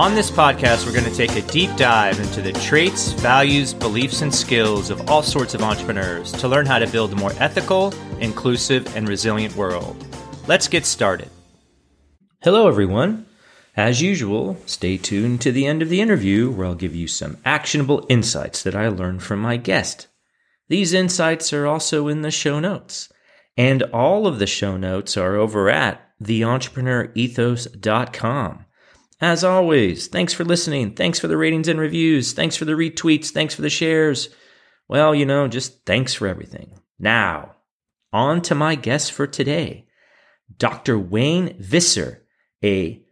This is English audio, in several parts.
On this podcast, we're going to take a deep dive into the traits, values, beliefs, and skills of all sorts of entrepreneurs to learn how to build a more ethical, inclusive, and resilient world. Let's get started. Hello, everyone. As usual, stay tuned to the end of the interview where I'll give you some actionable insights that I learned from my guest. These insights are also in the show notes, and all of the show notes are over at theentrepreneurethos.com. As always, thanks for listening. Thanks for the ratings and reviews. Thanks for the retweets. Thanks for the shares. Well, you know, just thanks for everything. Now, on to my guest for today, Dr. Wayne Visser, a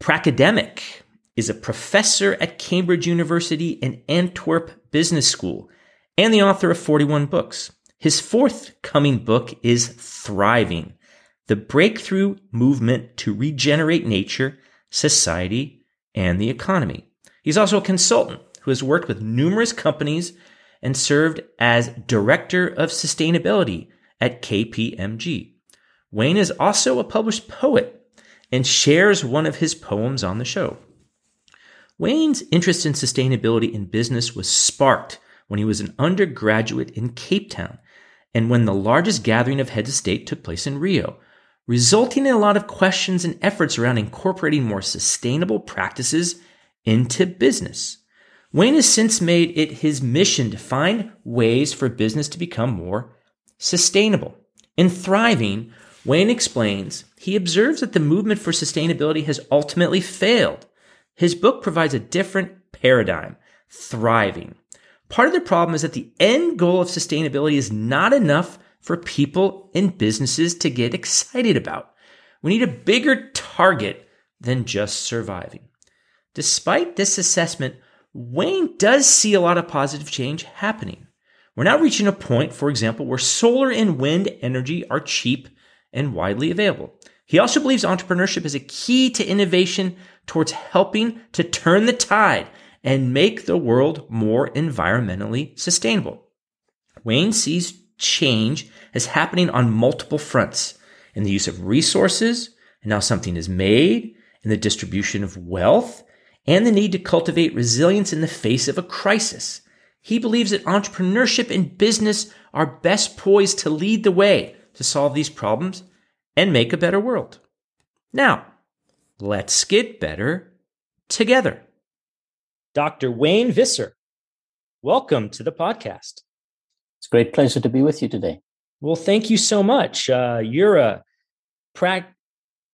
pracademic, is a professor at Cambridge University and Antwerp Business School and the author of 41 books. His forthcoming book is Thriving, the breakthrough movement to regenerate nature society, and the economy. He's also a consultant who has worked with numerous companies and served as Director of Sustainability at KPMG. Wayne is also a published poet and shares one of his poems on the show. Wayne's interest in sustainability in business was sparked when he was an undergraduate in Cape Town and when the largest gathering of heads of state took place in Rio, resulting in a lot of questions and efforts around incorporating more sustainable practices into business. Wayne has since made it his mission to find ways for business to become more sustainable. In Thriving, Wayne explains he observes that the movement for sustainability has ultimately failed. His book provides a different paradigm, thriving. Part of the problem is that the end goal of sustainability is not enough for people and businesses to get excited about. We need a bigger target than just surviving. Despite this assessment, Wayne does see a lot of positive change happening. We're now reaching a point, for example, where solar and wind energy are cheap and widely available. He also believes entrepreneurship is a key to innovation towards helping to turn the tide and make the world more environmentally sustainable. Wayne sees change is happening on multiple fronts in the use of resources, and now something is made, in the distribution of wealth, and the need to cultivate resilience in the face of a crisis. He believes that entrepreneurship and business are best poised to lead the way to solve these problems and make a better world. Now, let's get better together. Dr. Wayne Visser, welcome to the podcast. A great pleasure to be with you today. Well, thank you so much. Uh, you're a pra-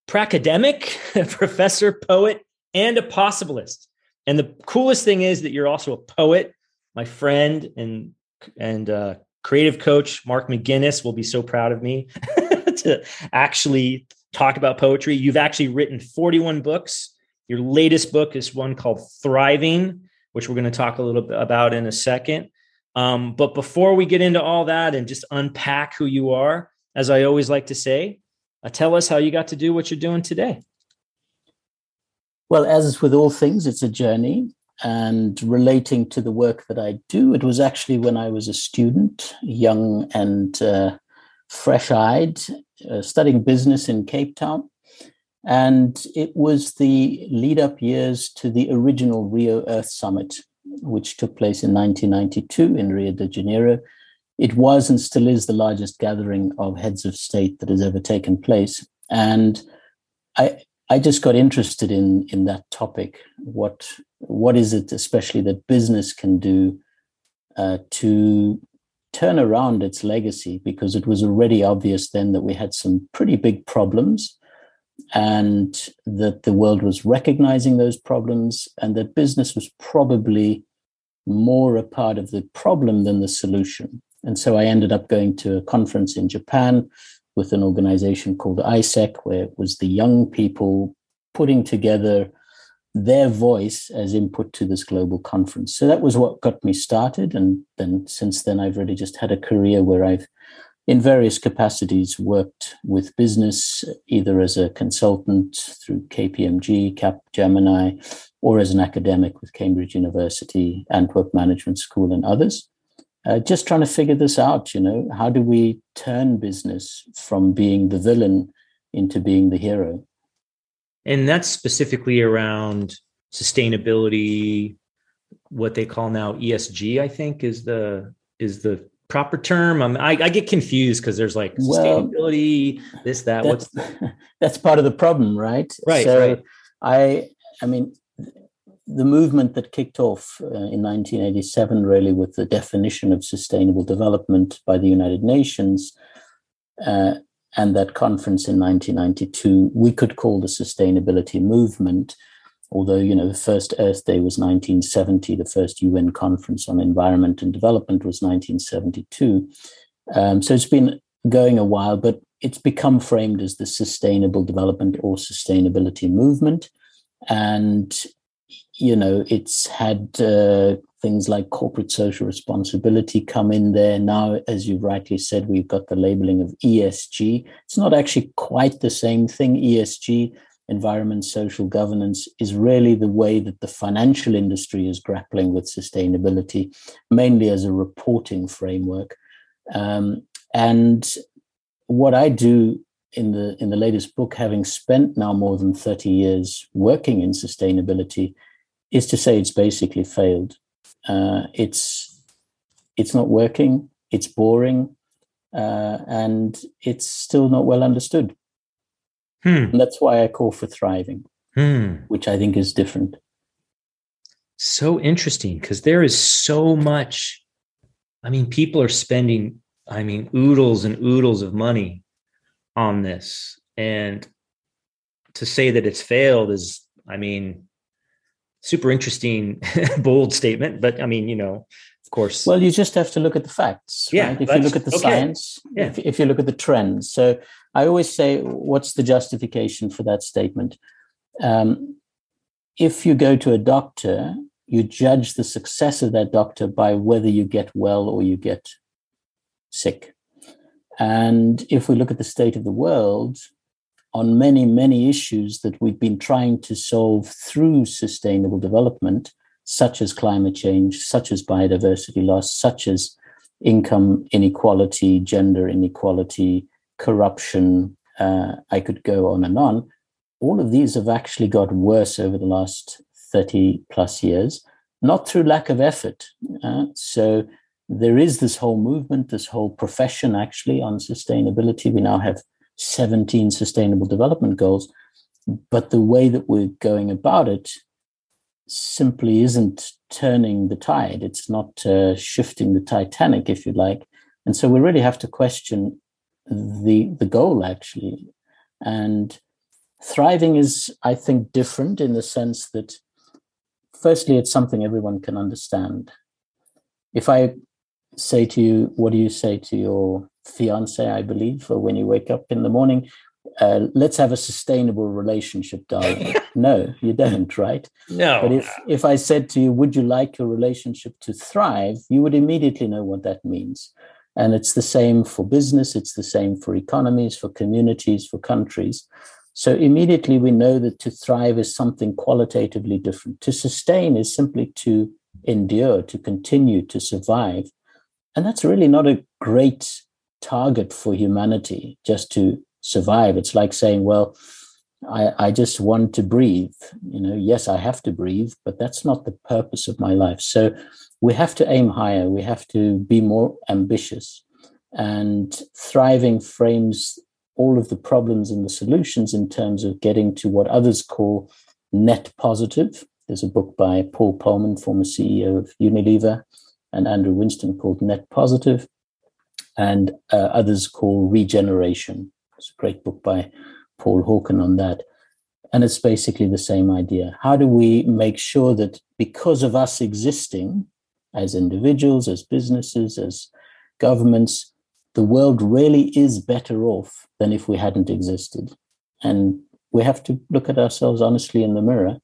pracademic, professor, poet, and a possibilist. And the coolest thing is that you're also a poet. My friend and and uh, creative coach Mark McGinnis will be so proud of me to actually talk about poetry. You've actually written 41 books. Your latest book is one called Thriving, which we're going to talk a little bit about in a second. Um, but before we get into all that and just unpack who you are, as I always like to say, uh, tell us how you got to do what you're doing today. Well, as with all things, it's a journey. and relating to the work that I do, it was actually when I was a student, young and uh, fresh eyed, uh, studying business in Cape Town. And it was the lead up years to the original Rio Earth Summit, which took place in 1992 in Rio de Janeiro. It was and still is the largest gathering of heads of state that has ever taken place. And I, I just got interested in in that topic. What what is it, especially that business can do uh, to turn around its legacy? Because it was already obvious then that we had some pretty big problems, and that the world was recognizing those problems, and that business was probably more a part of the problem than the solution. And so I ended up going to a conference in Japan with an organization called AIESEC, where it was the young people putting together their voice as input to this global conference. So that was what got me started. And then since then, I've really just had a career where I've, in various capacities, worked with business, either as a consultant through KPMG, Capgemini, or as an academic with Cambridge University, Antwerp Management School, and others uh, just trying to figure this out. You know, how do we turn business from being the villain into being the hero? And that's specifically around sustainability, what they call now ESG. I think is the is the proper term. I, I get confused because there's like sustainability, well, this, that. That's, what's that's part of the problem, right? Right. So right. I, I mean, the movement that kicked off uh, in 1987, really, with the definition of sustainable development by the United Nations, uh, and that conference in 1992, we could call the sustainability movement. Although, you know, the first Earth Day was 1970, the first UN conference on environment and development was 1972. Um, so it's been going a while, but it's become framed as the sustainable development or sustainability movement. And you know, it's had uh, things like corporate social responsibility come in there. Now, as you rightly said, we've got the labeling of ESG. It's not actually quite the same thing. ESG, environment, social governance, is really the way that the financial industry is grappling with sustainability, mainly as a reporting framework. Um, and what I do in the in the latest book, having spent now more than 30 years working in sustainability, is to say it's basically failed. Uh, it's it's not working. It's boring, uh, and it's still not well understood. Hmm. And that's why I call for thriving, hmm. which I think is different. So interesting because there is so much. I mean, people are spending. I mean, oodles and oodles of money on this, and to say that it's failed is, I mean, super interesting, bold statement. But I mean, you know, of course. Well, you just have to look at the facts. Yeah. Right? If you look at the okay. science, yeah. if, if you look at the trends. So I always say, what's the justification for that statement? Um, if you go to a doctor, you judge the success of that doctor by whether you get well or you get sick. And if we look at the state of the world, on many, many issues that we've been trying to solve through sustainable development, such as climate change, such as biodiversity loss, such as income inequality, gender inequality, corruption. Uh, I could go on and on. All of these have actually got worse over the last 30 plus years, not through lack of effort. Uh, so there is this whole movement, this whole profession actually on sustainability. We now have 17 sustainable development goals. But the way that we're going about it simply isn't turning the tide. It's not uh, shifting the Titanic, if you like. And so we really have to question the the goal actually. And thriving is, I think, different in the sense that, firstly, it's something everyone can understand. If I say to you, what do you say to your fiance, I believe, or when you wake up in the morning, uh, let's have a sustainable relationship, darling. no, you don't, right? No. But if if I said to you, would you like your relationship to thrive, you would immediately know what that means. And it's the same for business. It's the same for economies, for communities, for countries. So immediately we know that to thrive is something qualitatively different. To sustain is simply to endure, to continue, to survive. And that's really not a great target for humanity, just to survive. It's like saying, well, I, I just want to breathe. You know, yes, I have to breathe, but that's not the purpose of my life. So we have to aim higher. We have to be more ambitious. And thriving frames all of the problems and the solutions in terms of getting to what others call net positive. There's a book by Paul Polman, former CEO of Unilever, and Andrew Winston called Net Positive, and uh, others call Regeneration. It's a great book by Paul Hawken on that. And it's basically the same idea. How do we make sure that because of us existing as individuals, as businesses, as governments, the world really is better off than if we hadn't existed. And we have to look at ourselves honestly in the mirror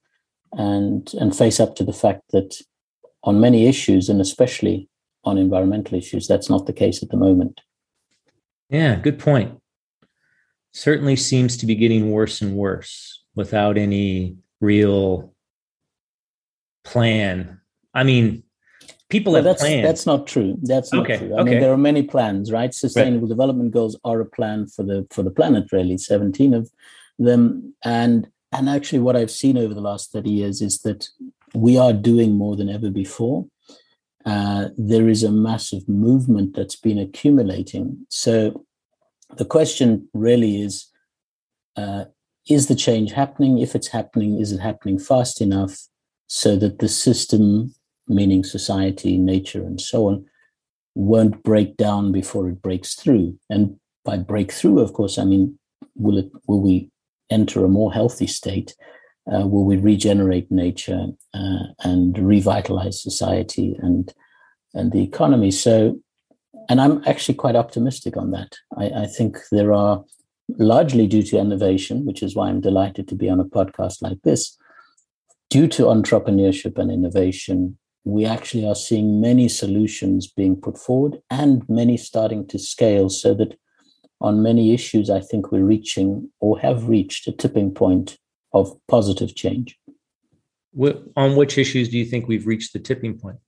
and, and face up to the fact that on many issues, and especially on environmental issues, that's not the case at the moment. Yeah, good point. Certainly seems to be getting worse and worse without any real plan. I mean, people well, have that's, plans. That's not true. That's not okay. true. I okay. mean, there are many plans, right? Sustainable right. development goals are a plan for the for the planet, really. Seventeen of them, and and actually, what I've seen over the last thirty years is that we are doing more than ever before. Uh, there is a massive movement that's been accumulating. So, the question really is. Uh, is the change happening? If it's happening, is it happening fast enough so that the system meaning society, nature, and so on, won't break down before it breaks through. And by breakthrough, of course, I mean, will it will we enter a more healthy state? Uh, will we regenerate nature uh, and revitalize society and and the economy? So, and I'm actually quite optimistic on that. I, I think there are largely due to innovation, which is why I'm delighted to be on a podcast like this. Due to entrepreneurship and innovation, we actually are seeing many solutions being put forward and many starting to scale so that on many issues, I think we're reaching or have reached a tipping point of positive change. On which issues do you think we've reached the tipping point?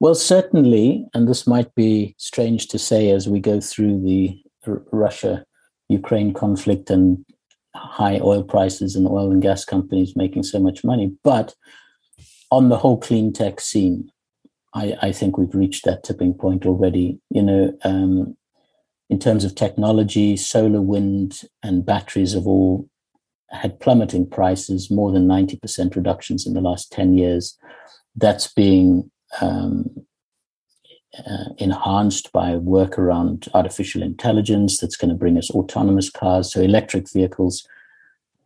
Well, certainly, and this might be strange to say as we go through the Russia Ukraine conflict and high oil prices and oil and gas companies making so much money, but on the whole clean tech scene, I, I think we've reached that tipping point already. You know, um, in terms of technology, solar, wind, and batteries have all had plummeting prices, more than 90% reductions in the last 10 years. That's being um, uh, enhanced by work around artificial intelligence that's going to bring us autonomous cars. So electric vehicles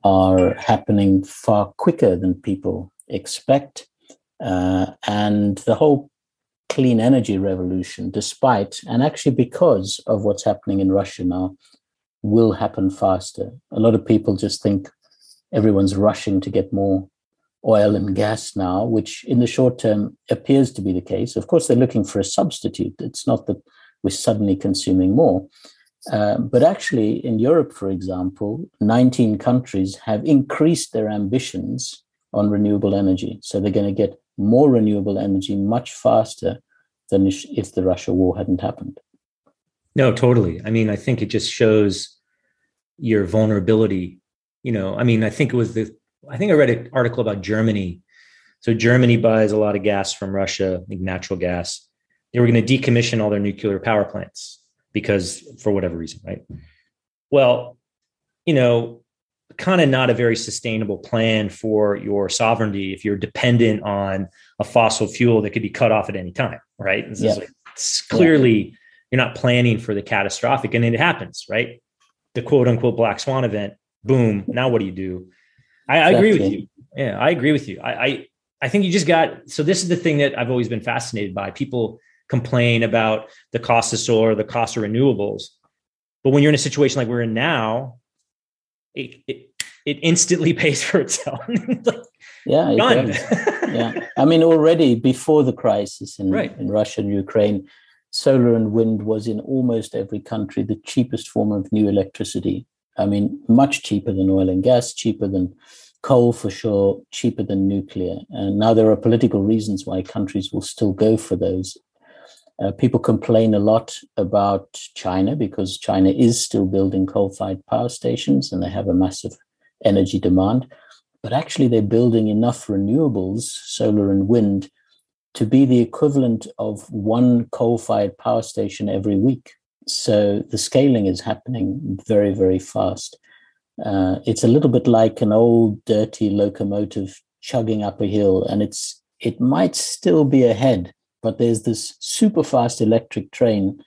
are happening far quicker than people expect. Uh, and the whole clean energy revolution, despite and actually because of what's happening in Russia now, will happen faster. A lot of people just think everyone's rushing to get more oil and gas now, which in the short term appears to be the case. Of course, they're looking for a substitute. It's not that we're suddenly consuming more. Uh, but actually, in Europe, for example, 19 countries have increased their ambitions on renewable energy. So they're going to get more renewable energy much faster than if the Russia war hadn't happened. No, totally. I mean, I think it just shows your vulnerability. You know, I mean, I think it was the, I think I read an article about Germany. So Germany buys a lot of gas from Russia, like natural gas. They were going to decommission all their nuclear power plants because for whatever reason, right? Well, you know, kind of not a very sustainable plan for your sovereignty if you're dependent on a fossil fuel that could be cut off at any time, right? Yeah. Like, it's clearly yeah. you're not planning for the catastrophic, and it happens, right? The quote unquote black swan event, boom. Now what do you do? I, I agree with you. Yeah, I agree with you. I, I I think you just got so this is the thing that I've always been fascinated by. People complain about the cost of solar, the cost of renewables. But when you're in a situation like we're in now, it, it, it instantly pays for itself. like, yeah, done. yeah. I mean, already before the crisis in, right. in Russia and Ukraine, solar and wind was in almost every country the cheapest form of new electricity. I mean, much cheaper than oil and gas, cheaper than coal for sure, cheaper than nuclear. And now there are political reasons why countries will still go for those. Uh, people complain a lot about China because China is still building coal fired power stations and they have a massive energy demand. But actually, they're building enough renewables, solar and wind, to be the equivalent of one coal fired power station every week. So the scaling is happening very, very fast. Uh, it's a little bit like an old dirty locomotive chugging up a hill, and it's it might still be ahead, but there's this super fast electric train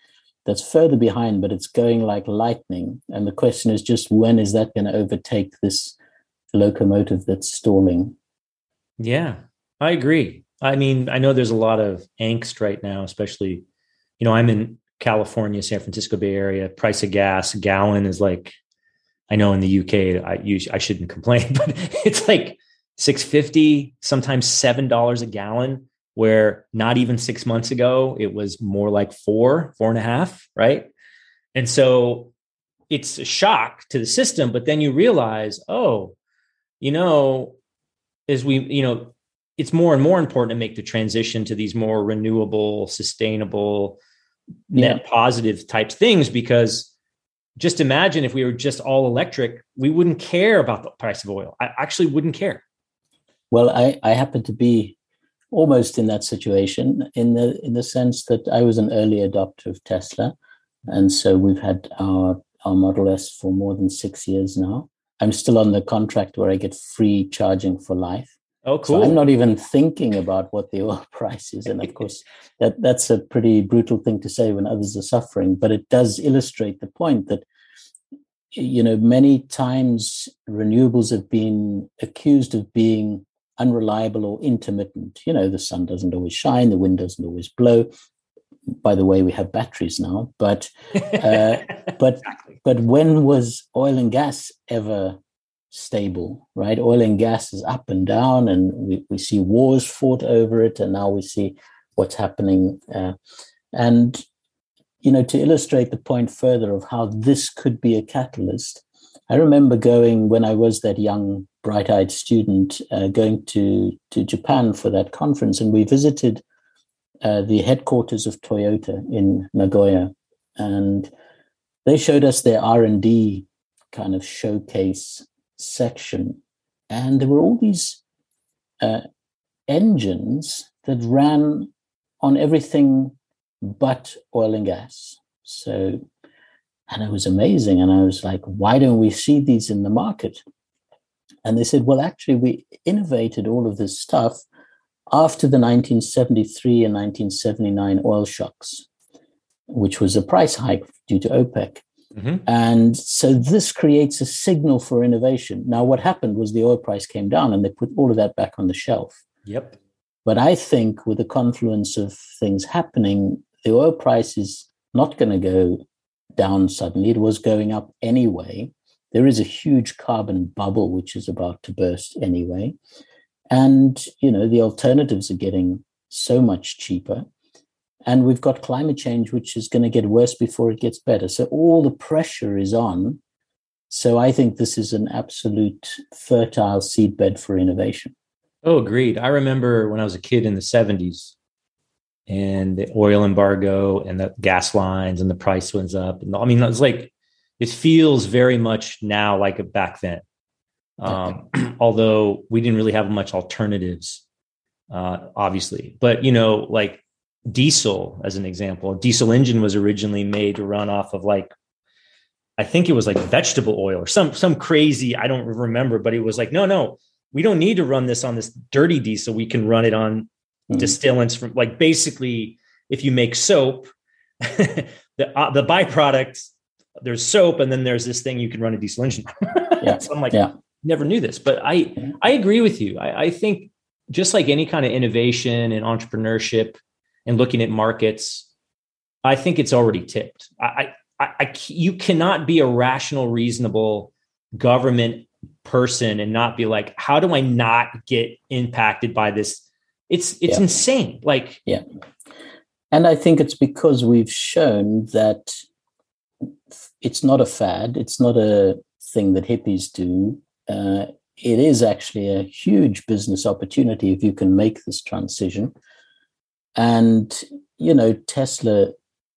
that's further behind, but it's going like lightning. And the question is just when is that going to overtake this locomotive that's stalling? Yeah, I agree. I mean, I know there's a lot of angst right now, especially, you know, I'm in California, San Francisco Bay Area. Price of gas gallon is like, I know in the UK, I use I shouldn't complain, but it's like six fifty, sometimes seven dollars a gallon. Where not even six months ago it was more like four, four and a half, right? And so it's a shock to the system, but then you realize, oh, you know, as we, you know, it's more and more important to make the transition to these more renewable, sustainable, yeah. net positive types things because just imagine if we were just all electric, we wouldn't care about the price of oil. I actually wouldn't care. Well, I, I happen to be almost in that situation in the in the sense that I was an early adopter of Tesla. And so we've had our our Model S for more than six years now. I'm still on the contract where I get free charging for life. Oh, cool. So I'm not even thinking about what the oil price is. And of course, that, that's a pretty brutal thing to say when others are suffering, but it does illustrate the point that, you know, many times renewables have been accused of being unreliable or intermittent. You know, the sun doesn't always shine, the wind doesn't always blow. By the way, we have batteries now, but uh, but exactly. but when was oil and gas ever stable, right? Oil and gas is up and down, and we, we see wars fought over it, and now we see what's happening. Uh, and, you know, to illustrate the point further of how this could be a catalyst, I remember going when I was that young, bright eyed student, uh, going to, to Japan for that conference, and we visited uh, the headquarters of Toyota in Nagoya. And they showed us their R&D kind of showcase section, and there were all these uh, engines that ran on everything but oil and gas. So, and it was amazing. And I was like, why don't we see these in the market? And they said, well, actually, we innovated all of this stuff after the 1973 and 1979 oil shocks, which was a price hike due to OPEC. Mm-hmm. And so this creates a signal for innovation. Now, what happened was the oil price came down and they put all of that back on the shelf. Yep. But I think with the confluence of things happening, the oil price is not going to go down suddenly. It was going up anyway. There is a huge carbon bubble which is about to burst anyway. And, you know, the alternatives are getting so much cheaper. And we've got climate change, which is going to get worse before it gets better. So all the pressure is on. So I think this is an absolute fertile seedbed for innovation. Oh, agreed. I remember when I was a kid in the 70s and the oil embargo and the gas lines and the price went up. And I mean, it was like, it feels very much now like a back then. Um, although we didn't really have much alternatives, uh, obviously. But, you know, like diesel as an example. A diesel engine was originally made to run off of like I think it was like vegetable oil or some some crazy I don't remember, but it was like no no we don't need to run this on this dirty diesel. We can run it on mm-hmm. distillants from like basically if you make soap, the uh, the byproduct there's soap and then there's this thing you can run a diesel engine. yeah. so I'm like yeah. never knew this, but I mm-hmm. I agree with you. I, I think just like any kind of innovation and entrepreneurship, and looking at markets, I think it's already tipped. I, I, I, you cannot be a rational, reasonable government person and not be like, how do I not get impacted by this? It's it's yeah. insane. Like, yeah. And I think it's because we've shown that it's not a fad, it's not a thing that hippies do. Uh, it is actually a huge business opportunity if you can make this transition. And, you know, Tesla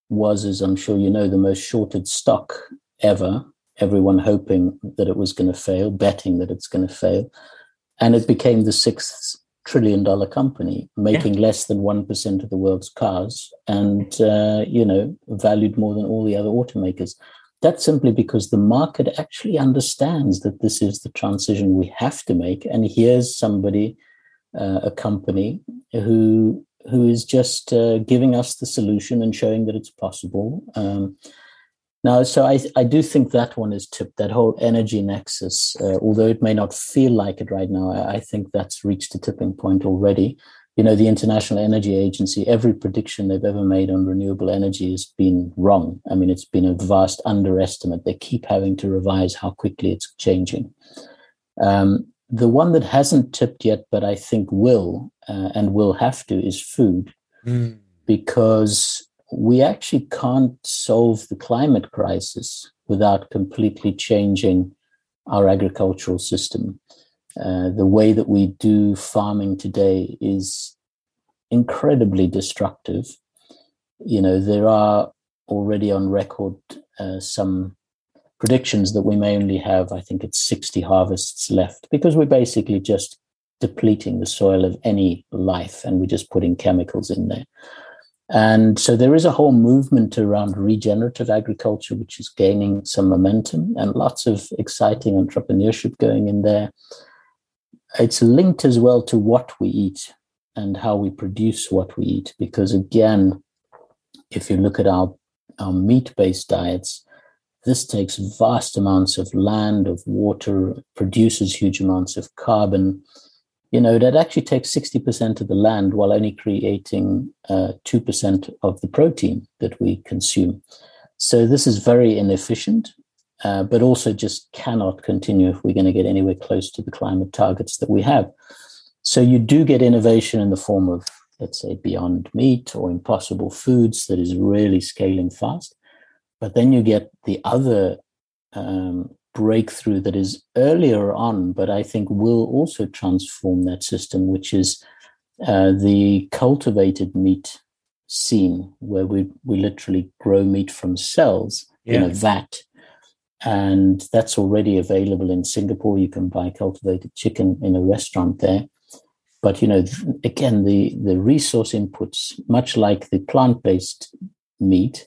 was, as I'm sure you know, the most shorted stock ever. Everyone hoping that it was going to fail, betting that it's going to fail. And it became the sixth trillion dollar company, making yeah. less than 1% of the world's cars and, uh, you know, valued more than all the other automakers. That's simply because the market actually understands that this is the transition we have to make. And here's somebody, uh, a company who who is just uh, giving us the solution and showing that it's possible. Um, now, so I, I do think that one is tipped, that whole energy nexus, uh, although it may not feel like it right now, I, I, think that's reached a tipping point already. You know, the International Energy Agency, every prediction they've ever made on renewable energy has been wrong. I mean, it's been a vast underestimate. They keep having to revise how quickly it's changing. Um, the one that hasn't tipped yet, but I think will uh, and will have to, is food. Mm. Because we actually can't solve the climate crisis without completely changing our agricultural system. Uh, the way that we do farming today is incredibly destructive. You know, there are already on record uh, some predictions that we may only have, I think it's 60 harvests left, because we're basically just depleting the soil of any life and we're just putting chemicals in there. And so there is a whole movement around regenerative agriculture, which is gaining some momentum and lots of exciting entrepreneurship going in there. It's linked as well to what we eat and how we produce what we eat. Because again, if you look at our, our meat based diets, this takes vast amounts of land, of water, produces huge amounts of carbon you know, that actually takes 60% of the land while only creating uh, 2% of the protein that we consume. So this is very inefficient, uh, but also just cannot continue if we're going to get anywhere close to the climate targets that we have. So you do get innovation in the form of, let's say, beyond meat or impossible foods that is really scaling fast. But then you get the other um, breakthrough that is earlier on, but I think will also transform that system, which is uh, the cultivated meat scene, where we, we literally grow meat from cells yeah. in a vat. And that's already available in Singapore. You can buy cultivated chicken in a restaurant there. But you know, again, the, the resource inputs, much like the plant-based meat,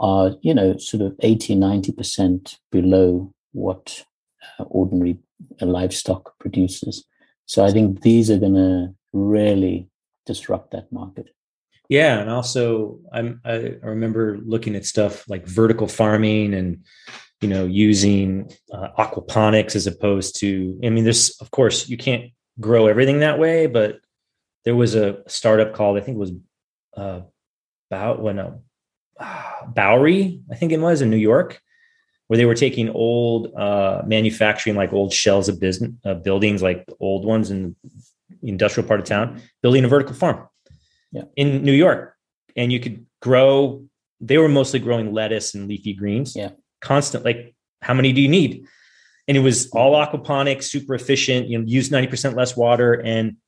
are you know sort of 80 90% below what uh, ordinary uh, livestock produces. So I think these are going to really disrupt that market. Yeah, and also I'm I remember looking at stuff like vertical farming and you know using uh, aquaponics as opposed to I mean there's of course you can't grow everything that way, but there was a startup called I think it was uh, about when uh, Bowery I think it was in New York where they were taking old uh, manufacturing, like old shells of business uh, buildings, like old ones in the industrial part of town, building a vertical farm yeah. in New York, and you could grow. They were mostly growing lettuce and leafy greens. Yeah, constant. Like, how many do you need? And it was all aquaponics, super efficient. You know, use ninety percent less water, and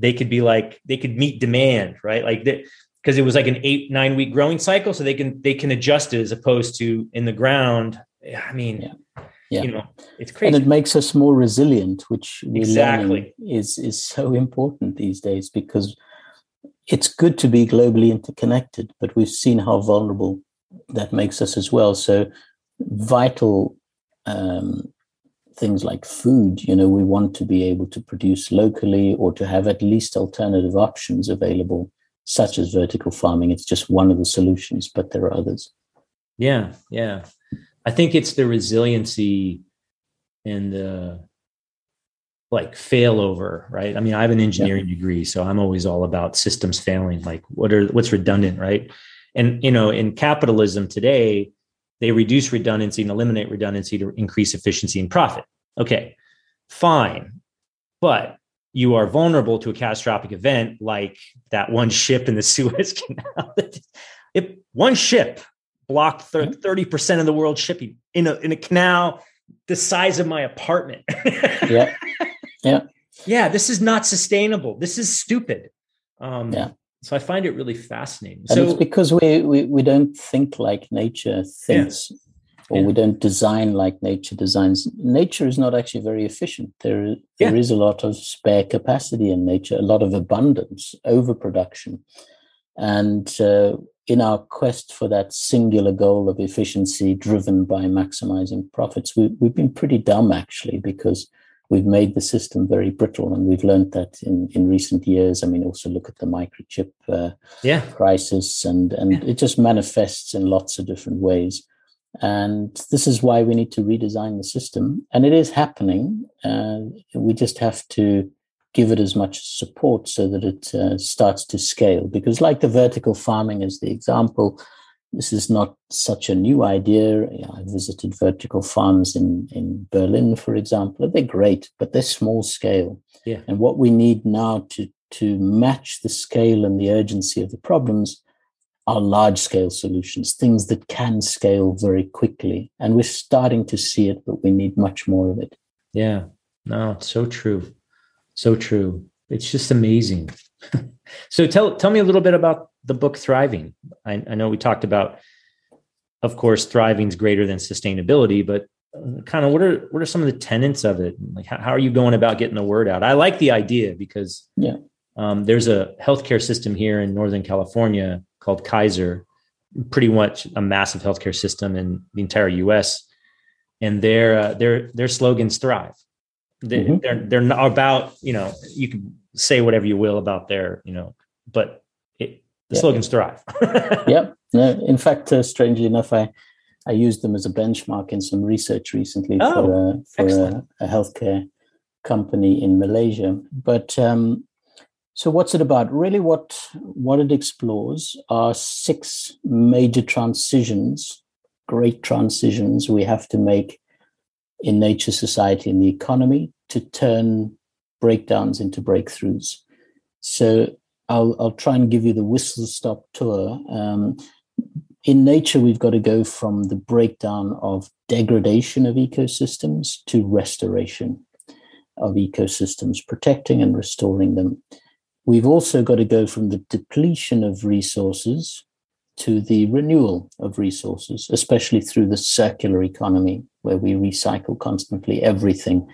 they could be like they could meet demand, right? Like that because it was like an eight nine week growing cycle, so they can they can adjust it as opposed to in the ground I mean, yeah. Yeah. you know, it's crazy. And it makes us more resilient, which exactly is is so important these days because it's good to be globally interconnected, but we've seen how vulnerable that makes us as well. So vital um, things like food, you know, we want to be able to produce locally or to have at least alternative options available, such as vertical farming. It's just one of the solutions, but there are others. Yeah, yeah. I think it's the resiliency and the like failover, right? I mean, I have an engineering yeah. degree, so I'm always all about systems failing. Like, what are what's redundant, right? And you know, in capitalism today, they reduce redundancy and eliminate redundancy to increase efficiency and profit. Okay, fine, but you are vulnerable to a catastrophic event like that one ship in the Suez Canal. if one ship blocked 30% of the world shipping in a, in a canal the size of my apartment. yeah. Yeah. Yeah. This is not sustainable. This is stupid. Um, yeah. So I find it really fascinating. And so it's because we, we, we don't think like nature thinks. Yeah. Or yeah. we don't design like nature designs. Nature is not actually very efficient. There, there yeah. is a lot of spare capacity in nature, a lot of abundance, overproduction. And uh, in our quest for that singular goal of efficiency driven by maximizing profits, we, we've been pretty dumb actually because we've made the system very brittle and we've learned that in, in recent years. I mean, also look at the microchip uh, yeah. crisis and, and yeah. it just manifests in lots of different ways. And this is why we need to redesign the system. And it is happening. Uh, we just have to give it as much support so that it uh, starts to scale. Because, like the vertical farming as the example, this is not such a new idea. I visited vertical farms in, in Berlin, for example. They're great, but they're small scale. Yeah. And what we need now to, to match the scale and the urgency of the problems are large scale solutions, things that can scale very quickly. And we're starting to see it, but we need much more of it. Yeah, no, it's so true. So true. It's just amazing. so tell tell me a little bit about the book Thriving. I, I know we talked about, of course, thriving is greater than sustainability, but uh, kind of what are what are some of the tenets of it? Like how, how, are you going about getting the word out? I like the idea because yeah, um, there's a healthcare system here in Northern California called Kaiser, pretty much a massive healthcare system in the entire U.S. And their uh, their their slogans thrive. They, mm-hmm. They're they're not about you know you can say whatever you will about their you know, but it, the slogans thrive. yep. No, in fact, uh, strangely enough, I I used them as a benchmark in some research recently oh, for uh, for a, a, healthcare company in Malaysia. But um, so what's it about? Really, what what it explores are six major transitions, great transitions we have to make in nature, society, and the economy to turn breakdowns into breakthroughs. So I'll, I'll try and give you the whistle stop tour. Um, in nature, we've got to go from the breakdown of degradation of ecosystems to restoration of ecosystems, protecting and restoring them. We've also got to go from the depletion of resources to the renewal of resources, especially through the circular economy, where we recycle constantly everything.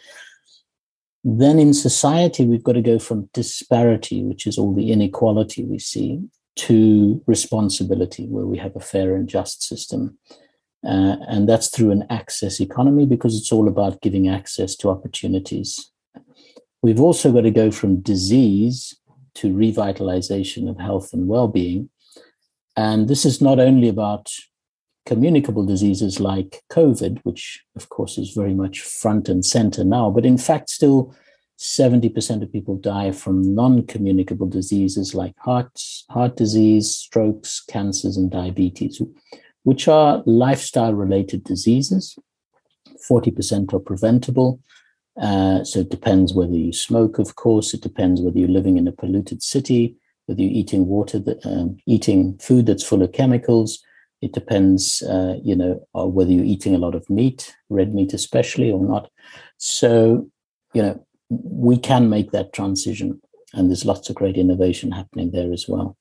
Then in society, we've got to go from disparity, which is all the inequality we see, to responsibility, where we have a fair and just system. Uh, and that's through an access economy because it's all about giving access to opportunities. We've also got to go from disease to revitalization of health and well being and this is not only about communicable diseases like COVID, which of course is very much front and center now, but in fact, still 70% of people die from non communicable diseases like heart, heart disease, strokes, cancers, and diabetes, which are lifestyle related diseases. 40% are preventable. Uh, so it depends whether you smoke, of course, it depends whether you're living in a polluted city whether you're eating water, that, um, eating food that's full of chemicals. It depends, uh, you know, whether you're eating a lot of meat, red meat especially, or not. So, you know, we can make that transition, and there's lots of great innovation happening there as well.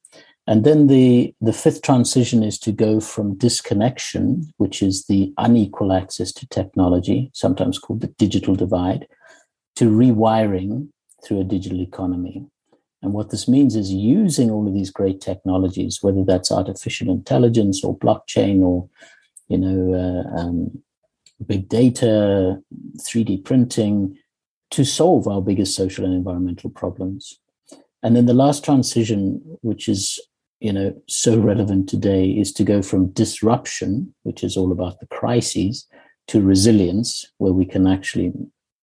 And then the, the fifth transition is to go from disconnection, which is the unequal access to technology, sometimes called the digital divide, to rewiring through a digital economy. And what this means is using all of these great technologies, whether that's artificial intelligence or blockchain or, you know, uh, um, big data, 3D printing, to solve our biggest social and environmental problems. And then the last transition, which is you know so relevant today, is to go from disruption, which is all about the crises, to resilience, where we can actually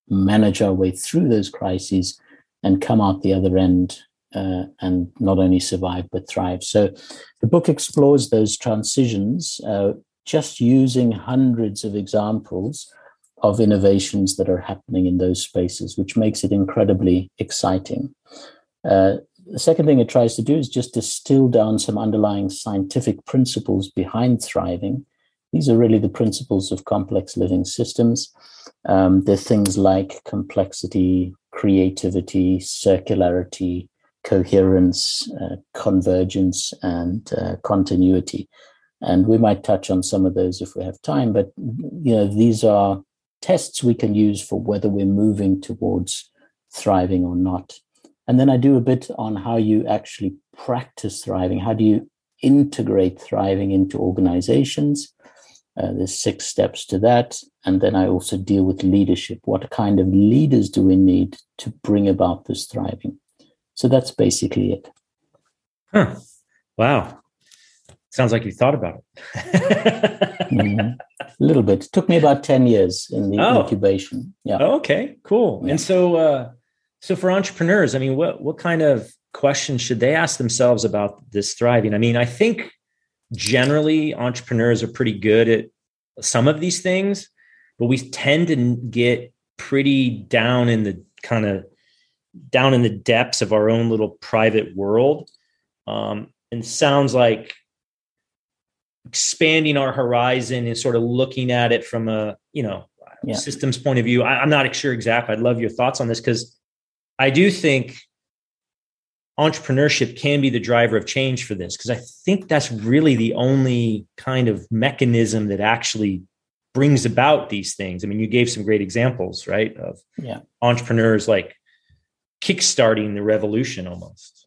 manage our way through those crises and come out the other end uh, and not only survive but thrive. So the book explores those transitions uh, just using hundreds of examples of innovations that are happening in those spaces, which makes it incredibly exciting. Uh, the second thing it tries to do is just distill down some underlying scientific principles behind thriving. These are really the principles of complex living systems Um, there are things like complexity, creativity, circularity, coherence, uh, convergence, and uh, continuity. And we might touch on some of those if we have time. But you know, these are tests we can use for whether we're moving towards thriving or not. And then I do a bit on how you actually practice thriving. How do you integrate thriving into organizations? Uh, there's six steps to that. And then I also deal with leadership. What kind of leaders do we need to bring about this thriving? So that's basically it. Huh. Wow. Sounds like you thought about it. mm-hmm. A little bit. It took me about 10 years in the oh. incubation. Yeah. okay, cool. Yeah. And so uh so for entrepreneurs, I mean, what what kind of questions should they ask themselves about this thriving? I mean, I think generally entrepreneurs are pretty good at some of these things, but we tend to get pretty down in the kind of down in the depths of our own little private world. Um, and sounds like expanding our horizon and sort of looking at it from a you know yeah. systems point of view I, am not sure exactly i'd love your thoughts on this because i do think entrepreneurship can be the driver of change for this because i think that's really the only kind of mechanism that actually brings about these things i mean you gave some great examples right of yeah. entrepreneurs like kickstarting the revolution almost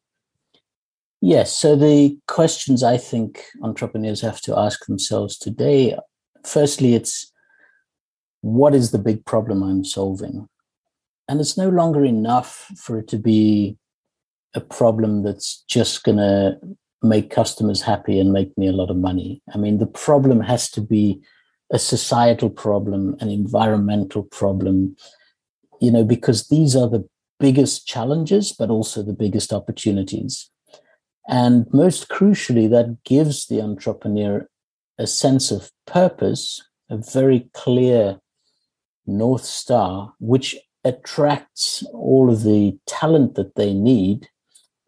Yes. So the questions I think entrepreneurs have to ask themselves today firstly, it's what is the big problem I'm solving? And it's no longer enough for it to be a problem that's just going to make customers happy and make me a lot of money. I mean, the problem has to be a societal problem, an environmental problem, you know, because these are the biggest challenges, but also the biggest opportunities. And most crucially, that gives the entrepreneur a sense of purpose, a very clear North Star, which attracts all of the talent that they need,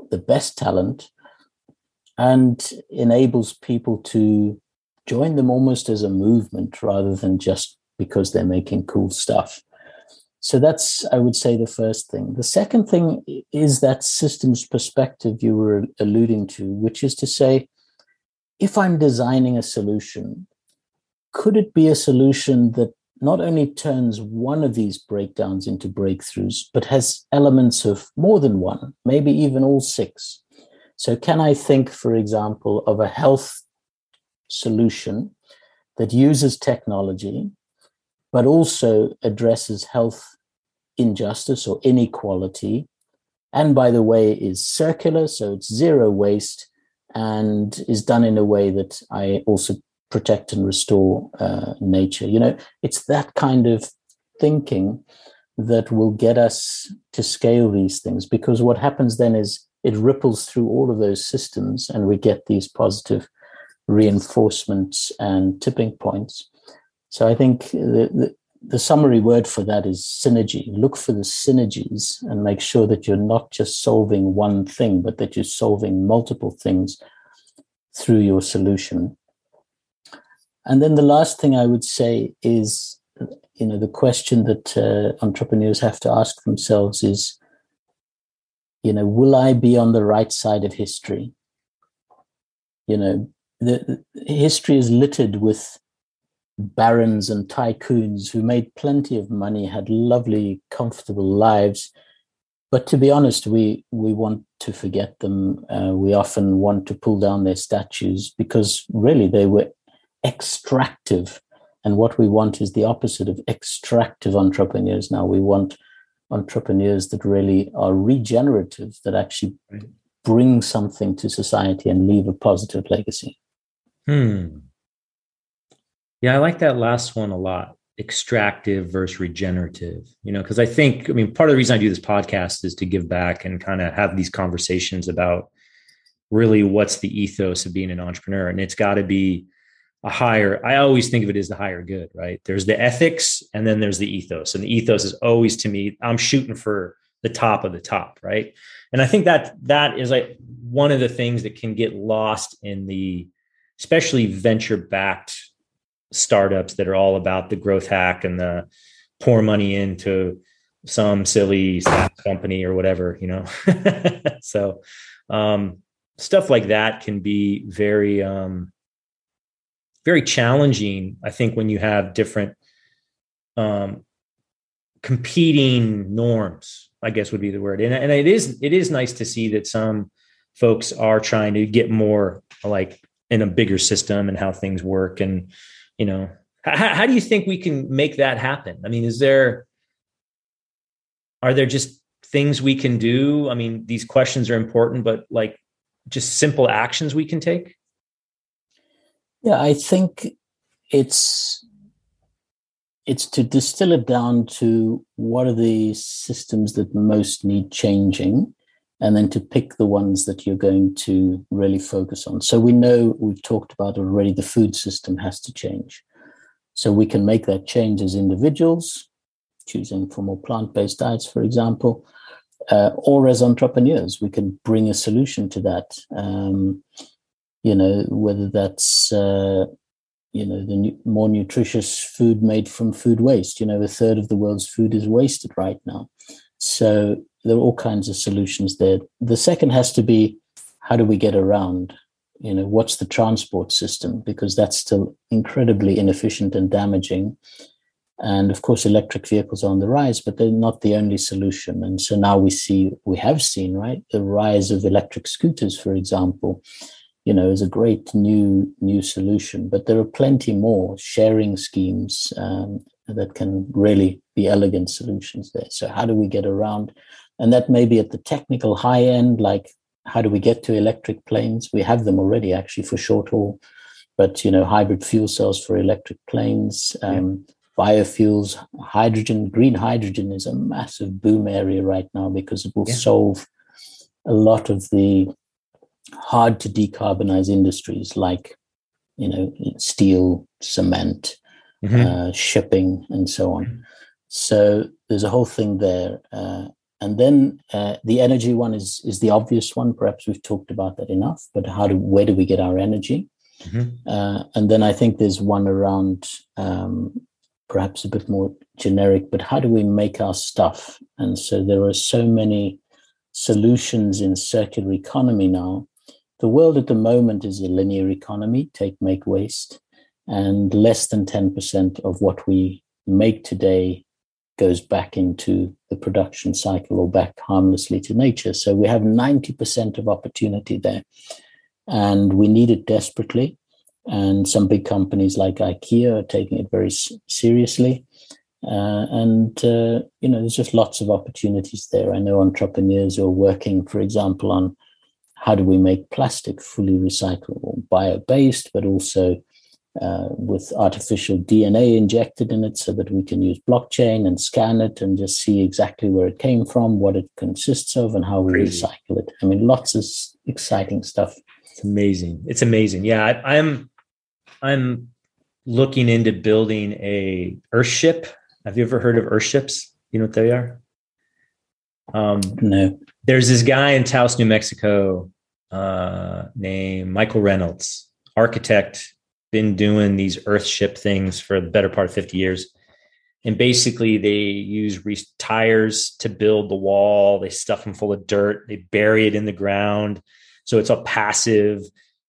the best talent, and enables people to join them almost as a movement rather than just because they're making cool stuff. So that's, I would say, the first thing. The second thing is that systems perspective you were alluding to, which is to say, if I'm designing a solution, could it be a solution that not only turns one of these breakdowns into breakthroughs, but has elements of more than one, maybe even all six? So, can I think, for example, of a health solution that uses technology but also addresses health injustice or inequality. And by the way, is circular, so it's zero waste and is done in a way that I also protect and restore uh, nature. You know, it's that kind of thinking that will get us to scale these things because what happens then is it ripples through all of those systems and we get these positive reinforcements and tipping points. So I think the, the, the summary word for that is synergy. Look for the synergies and make sure that you're not just solving one thing, but that you're solving multiple things through your solution. And then the last thing I would say is, you know, the question that uh, entrepreneurs have to ask themselves is, you know, will I be on the right side of history? You know, the, the history is littered with barons and tycoons who made plenty of money, had lovely, comfortable lives. But to be honest, we we want to forget them. Uh, we often want to pull down their statues because really they were extractive. And what we want is the opposite of extractive entrepreneurs. Now we want entrepreneurs that really are regenerative, that actually bring something to society and leave a positive legacy. Hmm. Yeah, I like that last one a lot. Extractive versus regenerative, you know, because I think, I mean, part of the reason I do this podcast is to give back and kind of have these conversations about really what's the ethos of being an entrepreneur. And it's got to be a higher, I always think of it as the higher good, right? There's the ethics and then there's the ethos. And the ethos is always to me, I'm shooting for the top of the top, right? And I think that that is like one of the things that can get lost in the especially venture backed startups that are all about the growth hack and the pour money into some silly company or whatever, you know. so um, stuff like that can be very um, very challenging. I think when you have different um, competing norms, I guess would be the word. And, and it is it is nice to see that some folks are trying to get more like in a bigger system and how things work. And you know, how, how do you think we can make that happen? I mean, is there are there just things we can do? I mean, these questions are important, but like just simple actions we can take? Yeah, I think it's it's to distill it down to what are the systems that most need changing and then to pick the ones that you're going to really focus on. So we know we've talked about already the food system has to change. So we can make that change as individuals, choosing for more plant-based diets, for example, uh, or as entrepreneurs, we can bring a solution to that. Um, you know, whether that's uh, you know the more nutritious food made from food waste. You know, a third of the world's food is wasted right now. So there are all kinds of solutions there. The second has to be how do we get around? You know, what's the transport system? Because that's still incredibly inefficient and damaging. And of course, electric vehicles are on the rise, but they're not the only solution. And so now we see, we have seen, right, the rise of electric scooters, for example, you know, is a great new new solution. But there are plenty more sharing schemes um, that can really be elegant solutions there. So how do we get around? And that may be at the technical high end, like how do we get to electric planes? We have them already, actually, for short haul. But you know, hybrid fuel cells for electric planes. Um, yeah biofuels, hydrogen, green hydrogen is a massive boom area right now because it will yeah. solve a lot of the hard to decarbonize industries like, you know, steel, cement, mm-hmm. uh, shipping, and so on. Mm-hmm. So there's a whole thing there. Uh, and then uh, the energy one is is the obvious one. Perhaps we've talked about that enough. But how do where do we get our energy? Mm-hmm. Uh, and then I think there's one around um, perhaps a bit more generic, but how do we make our stuff? And so there are so many solutions in circular economy now. The world at the moment is a linear economy, take, make, waste, and less than 10% of what we make today goes back into the production cycle or back harmlessly to nature. So we have 90% of opportunity there. And we need it desperately and some big companies like IKEA are taking it very seriously. Uh, and uh, you know, there's just lots of opportunities there. I know entrepreneurs who are working, for example, on how do we make plastic fully recyclable, bio-based, but also uh, with artificial DNA injected in it, so that we can use blockchain and scan it and just see exactly where it came from, what it consists of, and how we Crazy. recycle it. I mean, lots of exciting stuff. It's amazing. It's amazing. Yeah, I, I'm I'm looking into building a Earthship. Have you ever heard of Earthships? You know what they are? Um, no. There's this guy in Taos, New Mexico, uh, named Michael Reynolds, architect, been doing these Earthship things for the better part of 50 years. And basically, they use re- tires to build the wall. They stuff them full of dirt. They bury it in the ground, so it's a passive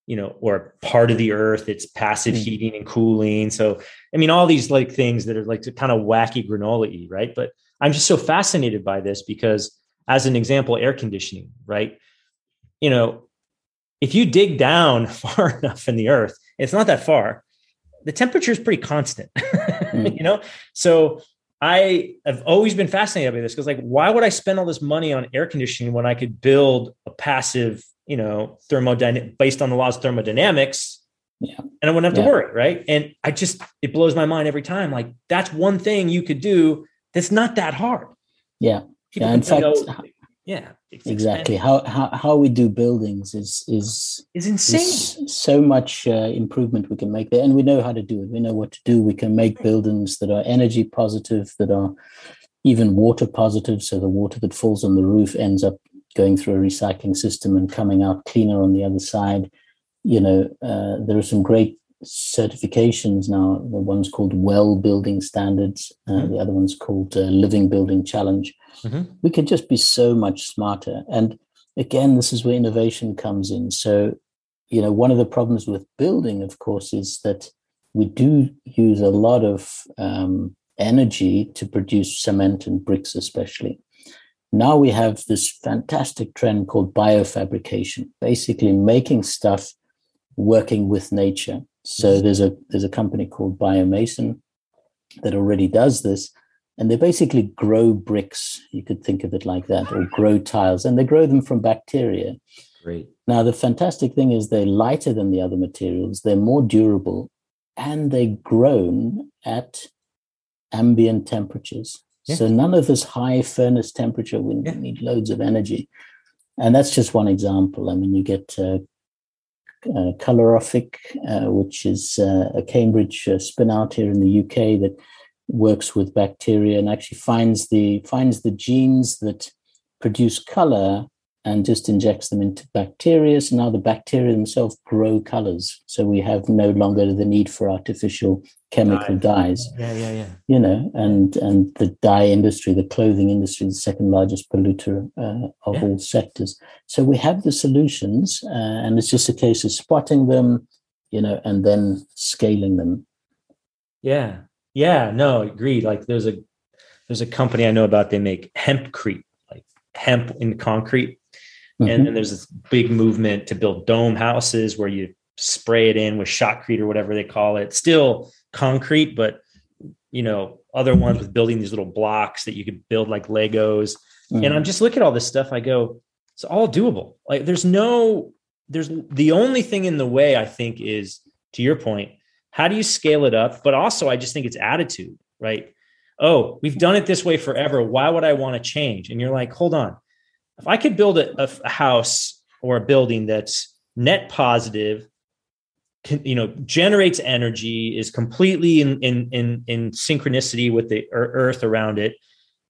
you know, or part of the earth, it's passive mm. heating and cooling. So, I mean, all these like things that are like kind of wacky granola right? But I'm just so fascinated by this because, as an example, air conditioning, right? You know, if you dig down far enough in the earth, it's not that far, the temperature is pretty constant, mm. you know? So, I have always been fascinated by this because, like, why would I spend all this money on air conditioning when I could build a passive you know, thermodynamic based on the laws of thermodynamics. Yeah. And I wouldn't have to worry. Right. And I just, it blows my mind every time. Like that's one thing you could do that's not that hard. Yeah. People yeah. In fact, yeah. Exactly. How, how, how we do buildings is, is, is insane. Is so much uh, improvement we can make there. And we know how to do it. We know what to do. We can make buildings that are energy positive, that are even water positive. So the water that falls on the roof ends up going through a recycling system and coming out cleaner on the other side. You know, uh, there are some great certifications now. The one's called Well Building Standards, uh, mm-hmm. the other one's called uh, Living Building Challenge. Mm-hmm. We could just be so much smarter. And again, this is where innovation comes in. So, you know, one of the problems with building, of course, is that we do use a lot of um, energy to produce cement and bricks, especially. Now we have this fantastic trend called biofabrication, basically making stuff working with nature. So there's a there's a company called Biomason that already does this, and they basically grow bricks. You could think of it like that, or grow tiles, and they grow them from bacteria. Great. Now the fantastic thing is they're lighter than the other materials. They're more durable, and they're grown at ambient temperatures. Yeah. So none of this high furnace temperature when yeah. you need loads of energy. And that's just one example. I mean, you get uh, uh, uh, which is uh, a Cambridge uh, spin out here in the UK that works with bacteria and actually finds the finds the genes that produce color and just injects them into bacteria. So now the bacteria themselves grow colors. So we have no longer the need for artificial chemical Dye. dyes. Yeah, yeah, yeah. You know, and and the dye industry, the clothing industry, the second largest polluter uh, of yeah. all sectors. So we have the solutions, uh, and it's just a case of spotting them, you know, and then scaling them. Yeah, yeah. No, agreed. Like there's a there's a company I know about. They make hempcrete, like hemp in concrete Mm-hmm. And then there's this big movement to build dome houses where you spray it in with shotcrete or whatever they call it. Still concrete, but you know, other ones with building these little blocks that you could build like Legos. Mm-hmm. And I'm just looking at all this stuff. I go, it's all doable. Like there's no, there's the only thing in the way I think is to your point, how do you scale it up? But also I just think it's attitude, right? Oh, we've done it this way forever. Why would I want to change? And you're like, hold on if I could build a, a house or a building that's net positive, can, you know, generates energy, is completely in, in in in synchronicity with the earth around it.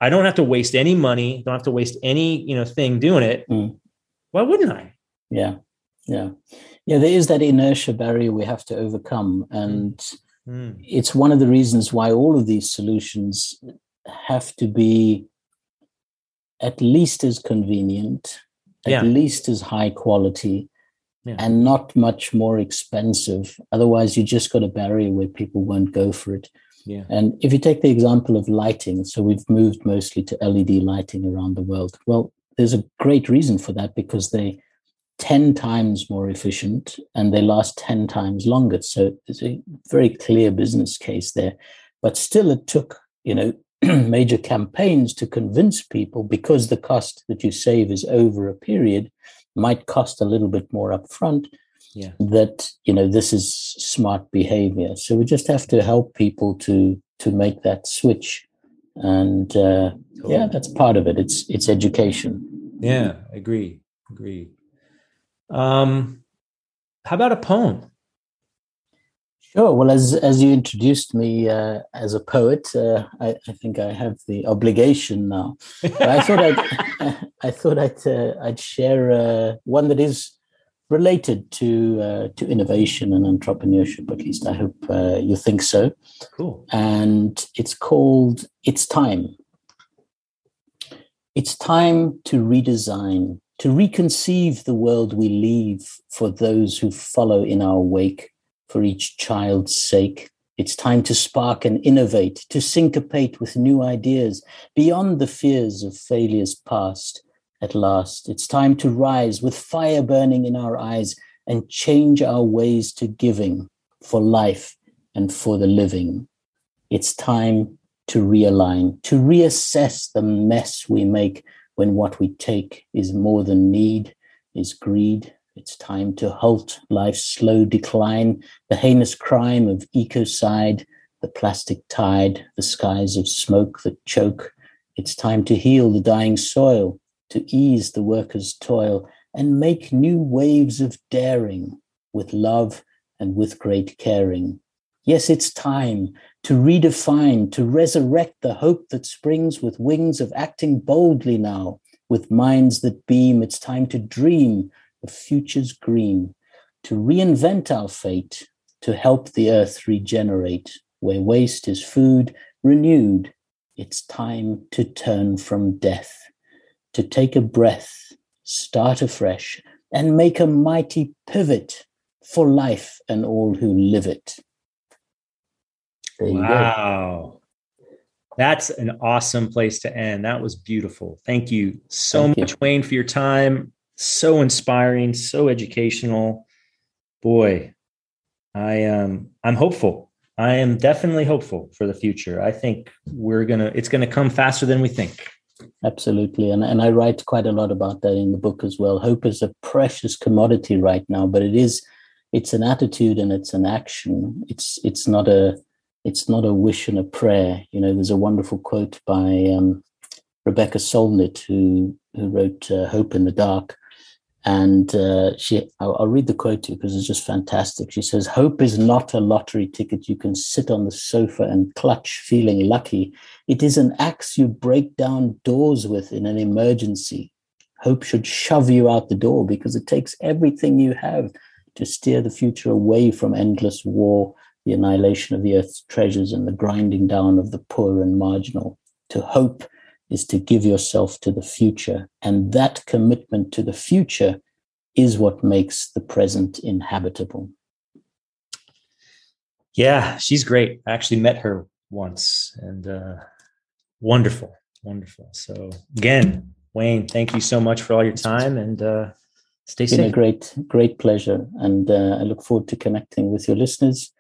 I don't have to waste any money. Don't have to waste any you know thing doing it. Mm. Why wouldn't I? Yeah, yeah, yeah. There is that inertia barrier we have to overcome, and mm. it's one of the reasons why all of these solutions have to be at least as convenient, at yeah. least as high quality, yeah. and not much more expensive. Otherwise, you just got a barrier where people won't go for it. Yeah. And if you take the example of lighting, so we've moved mostly to LED lighting around the world. Well, there's a great reason for that because they 10 times more efficient and they last 10 times longer. So there's a very clear business case there. But still, it took, you know, major campaigns to convince people because the cost that you save is over a period might cost a little bit more upfront yeah. that you know this is smart behavior. So we just have to help people to to make that switch. And uh, cool. yeah that's part of it. It's it's education. Yeah agree agree. Um how about a poem Sure. Well, as as you introduced me uh, as a poet, uh, I, I, think I have the obligation now. I thought I'd I thought I'd uh, I'd share uh, one that is related to uh, to innovation and entrepreneurship. At least I hope uh, you think so. Cool. And it's called "It's Time." It's time to redesign, to reconceive the world we leave for those who follow in our wake for each child's sake. It's time to spark and innovate, to syncopate with new ideas beyond the fears of failures past. At last, it's time to rise with fire burning in our eyes and change our ways to giving for life and for the living. It's time to realign, to reassess the mess we make when what we take is more than need, is greed, it's time to halt life's slow decline, the heinous crime of ecocide, the plastic tide, the skies of smoke that choke. It's time to heal the dying soil, to ease the worker's toil, and make new waves of daring with love and with great caring. Yes, it's time to redefine, to resurrect the hope that springs with wings of acting boldly now, with minds that beam. It's time to dream the future's green, to reinvent our fate, to help the earth regenerate. Where waste is food, renewed, it's time to turn from death, to take a breath, start afresh, and make a mighty pivot for life and all who live it. wow. That's an awesome place to end. That was beautiful. Thank you so Thank much, you. Wayne, for your time. So inspiring, so educational. Boy, I um I'm hopeful. I am definitely hopeful for the future. I think we're gonna it's gonna come faster than we think. Absolutely. And and I write quite a lot about that in the book as well. Hope is a precious commodity right now, but it is it's an attitude and it's an action. It's it's not a it's not a wish and a prayer. You know, there's a wonderful quote by um, Rebecca Solnit who who wrote uh, "Hope in the Dark," and uh, she I'll, I'll, read the quote to you because it's just fantastic. She says, "Hope is not a lottery ticket you can sit on the sofa and clutch, feeling lucky. It is an axe you break down doors with in an emergency. Hope should shove you out the door because it takes everything you have." to steer the future away from endless war, the annihilation of the earth's treasures, and the grinding down of the poor and marginal. To hope is to give yourself to the future. And that commitment to the future is what makes the present inhabitable. Yeah, she's great. I actually met her once and uh, wonderful, wonderful. So, again, Wayne, thank you so much for all your time and uh, Stay it's been a great, great pleasure. And uh, I look forward to connecting with your listeners.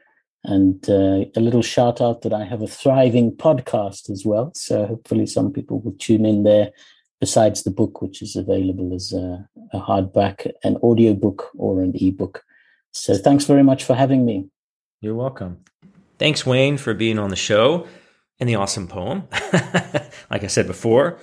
And uh, a little shout out that I have a thriving podcast as well. So hopefully some people will tune in there besides the book, which is available as a, a hardback, an audiobook, or an ebook. So thanks very much for having me. You're welcome. Thanks, Wayne, for being on the show and the awesome poem. like I said before,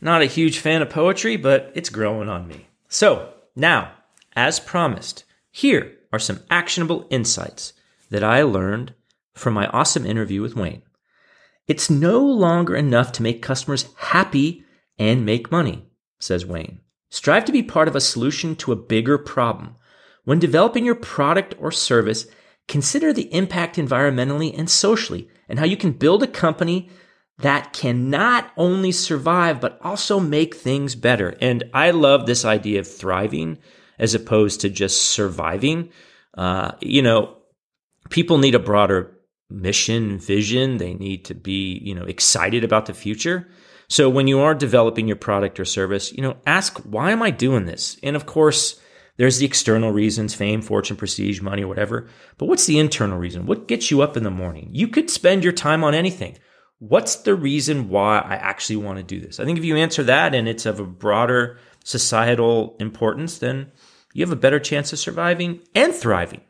not a huge fan of poetry, but it's growing on me. So, now, as promised, here are some actionable insights that I learned from my awesome interview with Wayne. It's no longer enough to make customers happy and make money, says Wayne. Strive to be part of a solution to a bigger problem. When developing your product or service, consider the impact environmentally and socially and how you can build a company that can not only survive, but also make things better. And I love this idea of thriving as opposed to just surviving. Uh, you know, people need a broader mission, vision. They need to be, you know, excited about the future. So when you are developing your product or service, you know, ask, why am I doing this? And of course, there's the external reasons, fame, fortune, prestige, money, whatever. But what's the internal reason? What gets you up in the morning? You could spend your time on anything what's the reason why I actually want to do this? I think if you answer that and it's of a broader societal importance, then you have a better chance of surviving and thriving.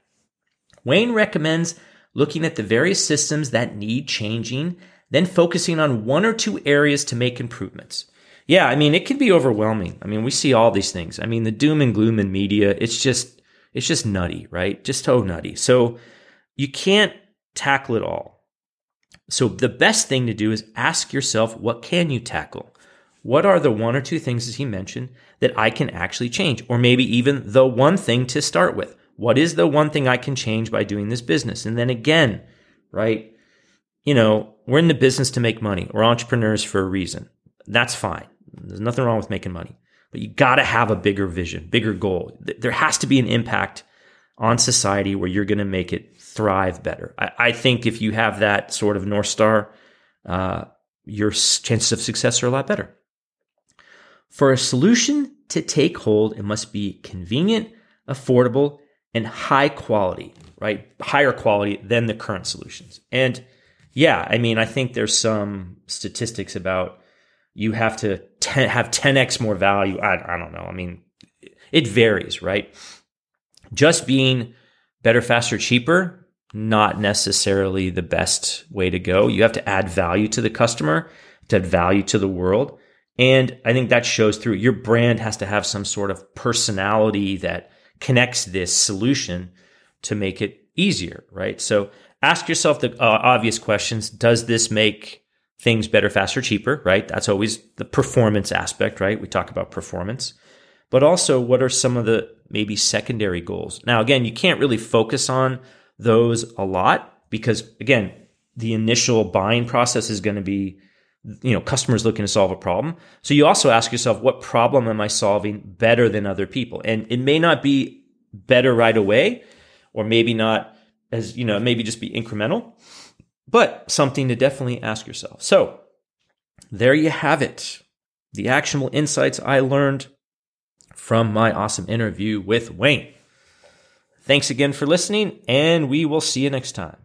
Wayne recommends looking at the various systems that need changing, then focusing on one or two areas to make improvements. Yeah, I mean, it can be overwhelming. I mean, we see all these things. I mean, the doom and gloom in media, it's just, it's just nutty, right? Just so nutty. So you can't tackle it all. So the best thing to do is ask yourself, what can you tackle? What are the one or two things, as he mentioned, that I can actually change? Or maybe even the one thing to start with. What is the one thing I can change by doing this business? And then again, right? You know, we're in the business to make money. We're entrepreneurs for a reason. That's fine. There's nothing wrong with making money, but you got to have a bigger vision, bigger goal. There has to be an impact on society where you're going to make it thrive better. I, I, think if you have that sort of North Star, uh, your chances of success are a lot better. For a solution to take hold, it must be convenient, affordable, and high quality, right? Higher quality than the current solutions. And yeah, I mean, I think there's some statistics about you have to ten, have 10x more value. I, I don't know. I mean, it varies, right? Just being better, faster, cheaper not necessarily the best way to go. You have to add value to the customer, to add value to the world. And I think that shows through. Your brand has to have some sort of personality that connects this solution to make it easier, right? So ask yourself the uh, obvious questions. Does this make things better, faster, cheaper, right? That's always the performance aspect, right? We talk about performance. But also, what are some of the maybe secondary goals? Now, again, you can't really focus on those a lot because again, the initial buying process is going to be you know customers looking to solve a problem. So you also ask yourself what problem am i solving better than other people? And it may not be better right away or maybe not as you know maybe just be incremental but something to definitely ask yourself. So there you have it the actionable insights i learned from my awesome interview with wayne. Thanks again for listening and we will see you next time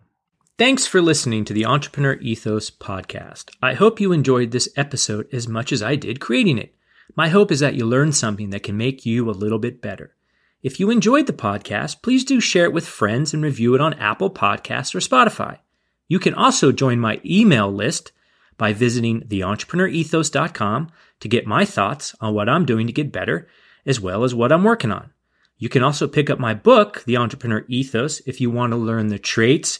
Thanks for listening to the Entrepreneur Ethos podcast. I hope you enjoyed this episode as much as I did creating it. My hope is that you learned something that can make you a little bit better. If you enjoyed the podcast, please do share it with friends and review it on Apple Podcasts or Spotify. You can also join my email list by visiting theentrepreneurethos.com to get my thoughts on what I'm doing to get better, as well as what I'm working on. You can also pick up my book, The Entrepreneur Ethos, if you want to learn the traits